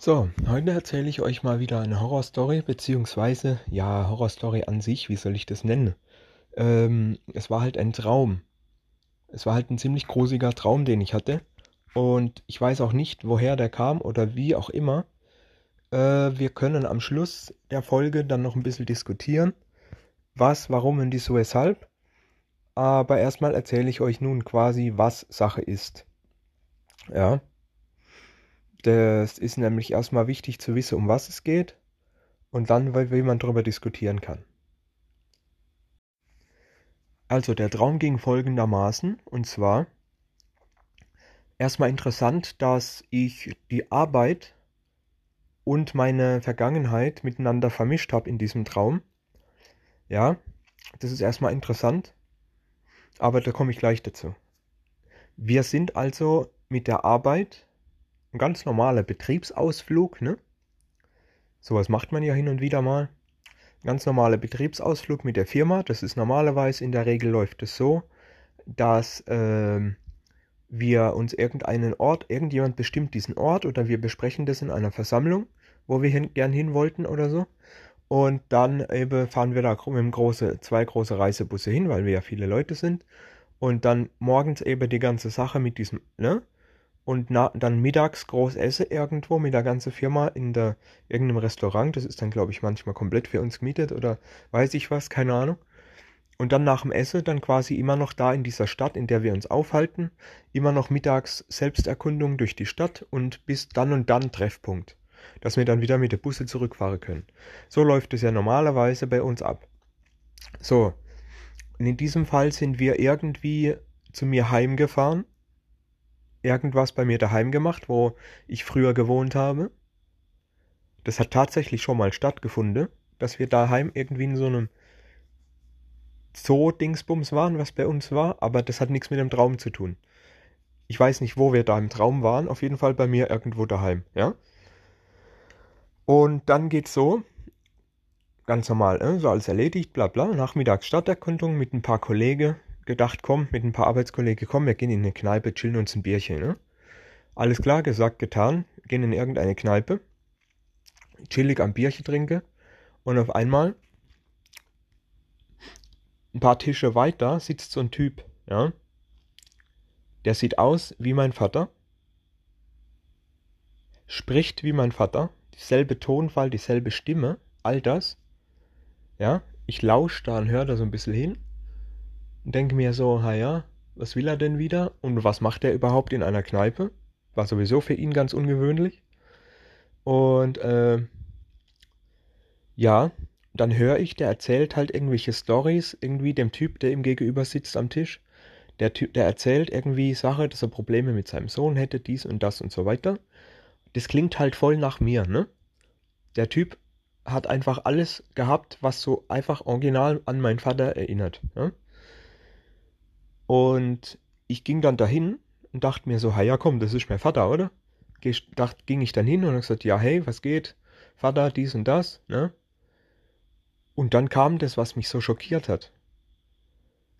So, heute erzähle ich euch mal wieder eine Horrorstory, beziehungsweise, ja, Horrorstory an sich, wie soll ich das nennen? Ähm, es war halt ein Traum. Es war halt ein ziemlich gruseliger Traum, den ich hatte. Und ich weiß auch nicht, woher der kam oder wie auch immer. Äh, wir können am Schluss der Folge dann noch ein bisschen diskutieren. Was, warum und wieso, weshalb. Aber erstmal erzähle ich euch nun quasi, was Sache ist. Ja. Das ist nämlich erstmal wichtig zu wissen, um was es geht und dann, wie man darüber diskutieren kann. Also der Traum ging folgendermaßen, und zwar erstmal interessant, dass ich die Arbeit und meine Vergangenheit miteinander vermischt habe in diesem Traum. Ja, das ist erstmal interessant, aber da komme ich gleich dazu. Wir sind also mit der Arbeit ein ganz normaler Betriebsausflug, ne? Sowas macht man ja hin und wieder mal. Ganz normaler Betriebsausflug mit der Firma. Das ist normalerweise in der Regel läuft es so, dass äh, wir uns irgendeinen Ort, irgendjemand bestimmt diesen Ort oder wir besprechen das in einer Versammlung, wo wir hin, gern hin wollten oder so. Und dann eben fahren wir da mit große, zwei große Reisebusse hin, weil wir ja viele Leute sind. Und dann morgens eben die ganze Sache mit diesem, ne? Und na, dann mittags groß esse irgendwo mit der ganzen Firma in der irgendeinem Restaurant. Das ist dann, glaube ich, manchmal komplett für uns gemietet oder weiß ich was, keine Ahnung. Und dann nach dem Essen dann quasi immer noch da in dieser Stadt, in der wir uns aufhalten, immer noch mittags Selbsterkundung durch die Stadt und bis dann und dann Treffpunkt, dass wir dann wieder mit der Busse zurückfahren können. So läuft es ja normalerweise bei uns ab. So, und in diesem Fall sind wir irgendwie zu mir heimgefahren irgendwas bei mir daheim gemacht, wo ich früher gewohnt habe. Das hat tatsächlich schon mal stattgefunden, dass wir daheim irgendwie in so einem Zoo-Dingsbums waren, was bei uns war, aber das hat nichts mit dem Traum zu tun. Ich weiß nicht, wo wir da im Traum waren, auf jeden Fall bei mir irgendwo daheim, ja. Und dann geht's so, ganz normal, äh, so alles erledigt, bla bla, nachmittags Stadterkundung mit ein paar Kollegen, gedacht, komm, mit ein paar Arbeitskollegen, komm, wir gehen in eine Kneipe, chillen uns ein Bierchen, ne? Alles klar, gesagt, getan, gehen in irgendeine Kneipe, chillig am Bierchen trinke. Und auf einmal ein paar Tische weiter sitzt so ein Typ, ja? Der sieht aus wie mein Vater, spricht wie mein Vater, dieselbe Tonfall, dieselbe Stimme, all das, ja? Ich lausche da und höre da so ein bisschen hin denke mir so, ja, was will er denn wieder und was macht er überhaupt in einer Kneipe? War sowieso für ihn ganz ungewöhnlich. Und äh, ja, dann höre ich, der erzählt halt irgendwelche Stories, irgendwie dem Typ, der ihm gegenüber sitzt am Tisch. Der Typ, der erzählt irgendwie Sache, dass er Probleme mit seinem Sohn hätte, dies und das und so weiter. Das klingt halt voll nach mir, ne? Der Typ hat einfach alles gehabt, was so einfach original an meinen Vater erinnert. Ne? Und ich ging dann dahin und dachte mir so, ja komm, das ist mein Vater, oder? Dacht, ging ich dann hin und habe gesagt, ja, hey, was geht? Vater, dies und das, ne? Und dann kam das, was mich so schockiert hat.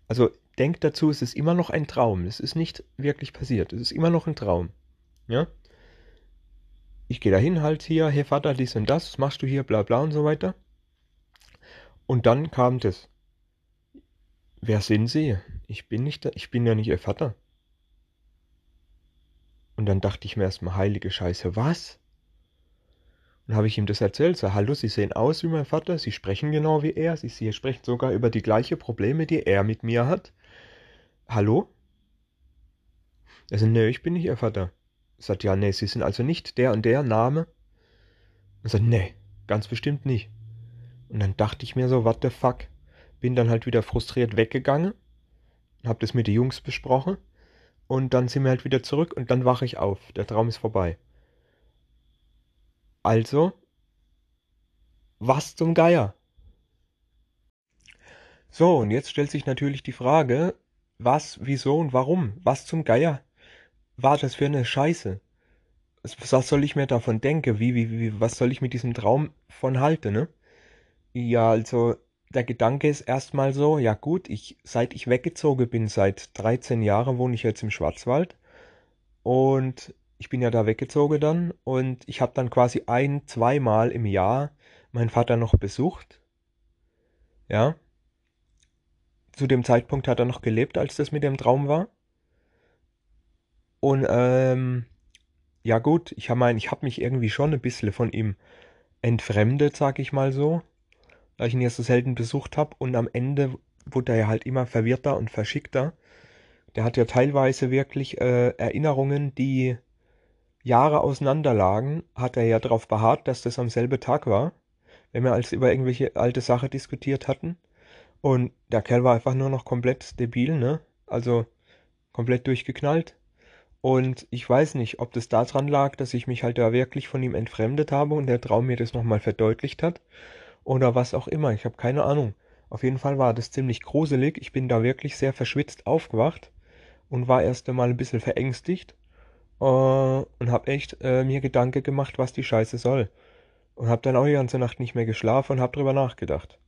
Also denk dazu, es ist immer noch ein Traum. Es ist nicht wirklich passiert. Es ist immer noch ein Traum. Ja? Ich gehe dahin halt hier, hey Vater, dies und das, was machst du hier, bla bla und so weiter. Und dann kam das. Wer sind Sie? Ich bin nicht, ich bin ja nicht Ihr Vater. Und dann dachte ich mir erstmal, heilige Scheiße, was? Und habe ich ihm das erzählt, so, hallo, Sie sehen aus wie mein Vater, Sie sprechen genau wie er, Sie, Sie sprechen sogar über die gleichen Probleme, die er mit mir hat. Hallo? Er sagt, nee, ich bin nicht Ihr Vater. Er sagt, ja, nee, Sie sind also nicht der und der Name. Er sagt, nee, ganz bestimmt nicht. Und dann dachte ich mir so, what the fuck? bin dann halt wieder frustriert weggegangen, habe das mit den Jungs besprochen und dann sind wir halt wieder zurück und dann wache ich auf. Der Traum ist vorbei. Also, was zum Geier? So, und jetzt stellt sich natürlich die Frage, was, wieso und warum? Was zum Geier war das für eine Scheiße? Was soll ich mir davon denken? Wie, wie, wie, was soll ich mit diesem Traum von halten, ne? Ja, also, der Gedanke ist erstmal so, ja gut, ich, seit ich weggezogen bin, seit 13 Jahren wohne ich jetzt im Schwarzwald und ich bin ja da weggezogen dann und ich habe dann quasi ein, zweimal im Jahr meinen Vater noch besucht. Ja. Zu dem Zeitpunkt hat er noch gelebt, als das mit dem Traum war. Und ähm, ja gut, ich meine, ich habe mich irgendwie schon ein bisschen von ihm entfremdet, sag ich mal so, da ich ihn ja so selten besucht habe und am Ende wurde er halt immer verwirrter und verschickter. Der hat ja teilweise wirklich äh, Erinnerungen, die Jahre auseinanderlagen, hat er ja darauf beharrt, dass das am selben Tag war, wenn wir als über irgendwelche alte Sache diskutiert hatten. Und der Kerl war einfach nur noch komplett debil, ne? Also komplett durchgeknallt. Und ich weiß nicht, ob das daran lag, dass ich mich halt da wirklich von ihm entfremdet habe und der Traum mir das nochmal verdeutlicht hat. Oder was auch immer. Ich habe keine Ahnung. Auf jeden Fall war das ziemlich gruselig. Ich bin da wirklich sehr verschwitzt aufgewacht und war erst einmal ein bisschen verängstigt äh, und habe echt äh, mir Gedanken gemacht, was die Scheiße soll. Und habe dann auch die ganze Nacht nicht mehr geschlafen und habe drüber nachgedacht.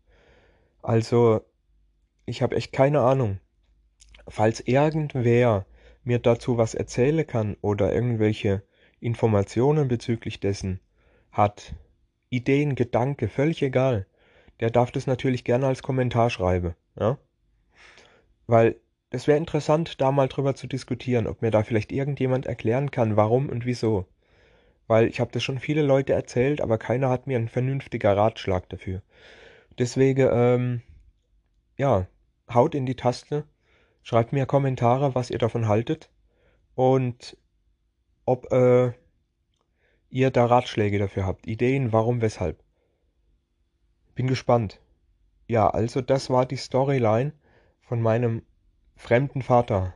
Also, ich habe echt keine Ahnung. Falls irgendwer mir dazu was erzählen kann oder irgendwelche Informationen bezüglich dessen hat, Ideen, Gedanke, völlig egal, der darf das natürlich gerne als Kommentar schreiben, ja? Weil es wäre interessant, da mal drüber zu diskutieren, ob mir da vielleicht irgendjemand erklären kann, warum und wieso. Weil ich habe das schon viele Leute erzählt, aber keiner hat mir einen vernünftiger Ratschlag dafür. Deswegen, ähm, ja, haut in die Taste, schreibt mir Kommentare, was ihr davon haltet und ob äh, ihr da Ratschläge dafür habt, Ideen, warum, weshalb. Bin gespannt. Ja, also das war die Storyline von meinem fremden Vater.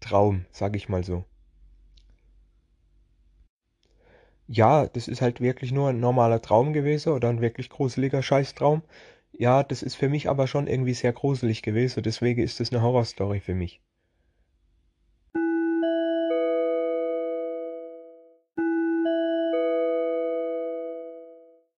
Traum, sag ich mal so. Ja, das ist halt wirklich nur ein normaler Traum gewesen oder ein wirklich gruseliger Scheißtraum. Ja, das ist für mich aber schon irgendwie sehr gruselig gewesen, deswegen ist das eine Horrorstory für mich.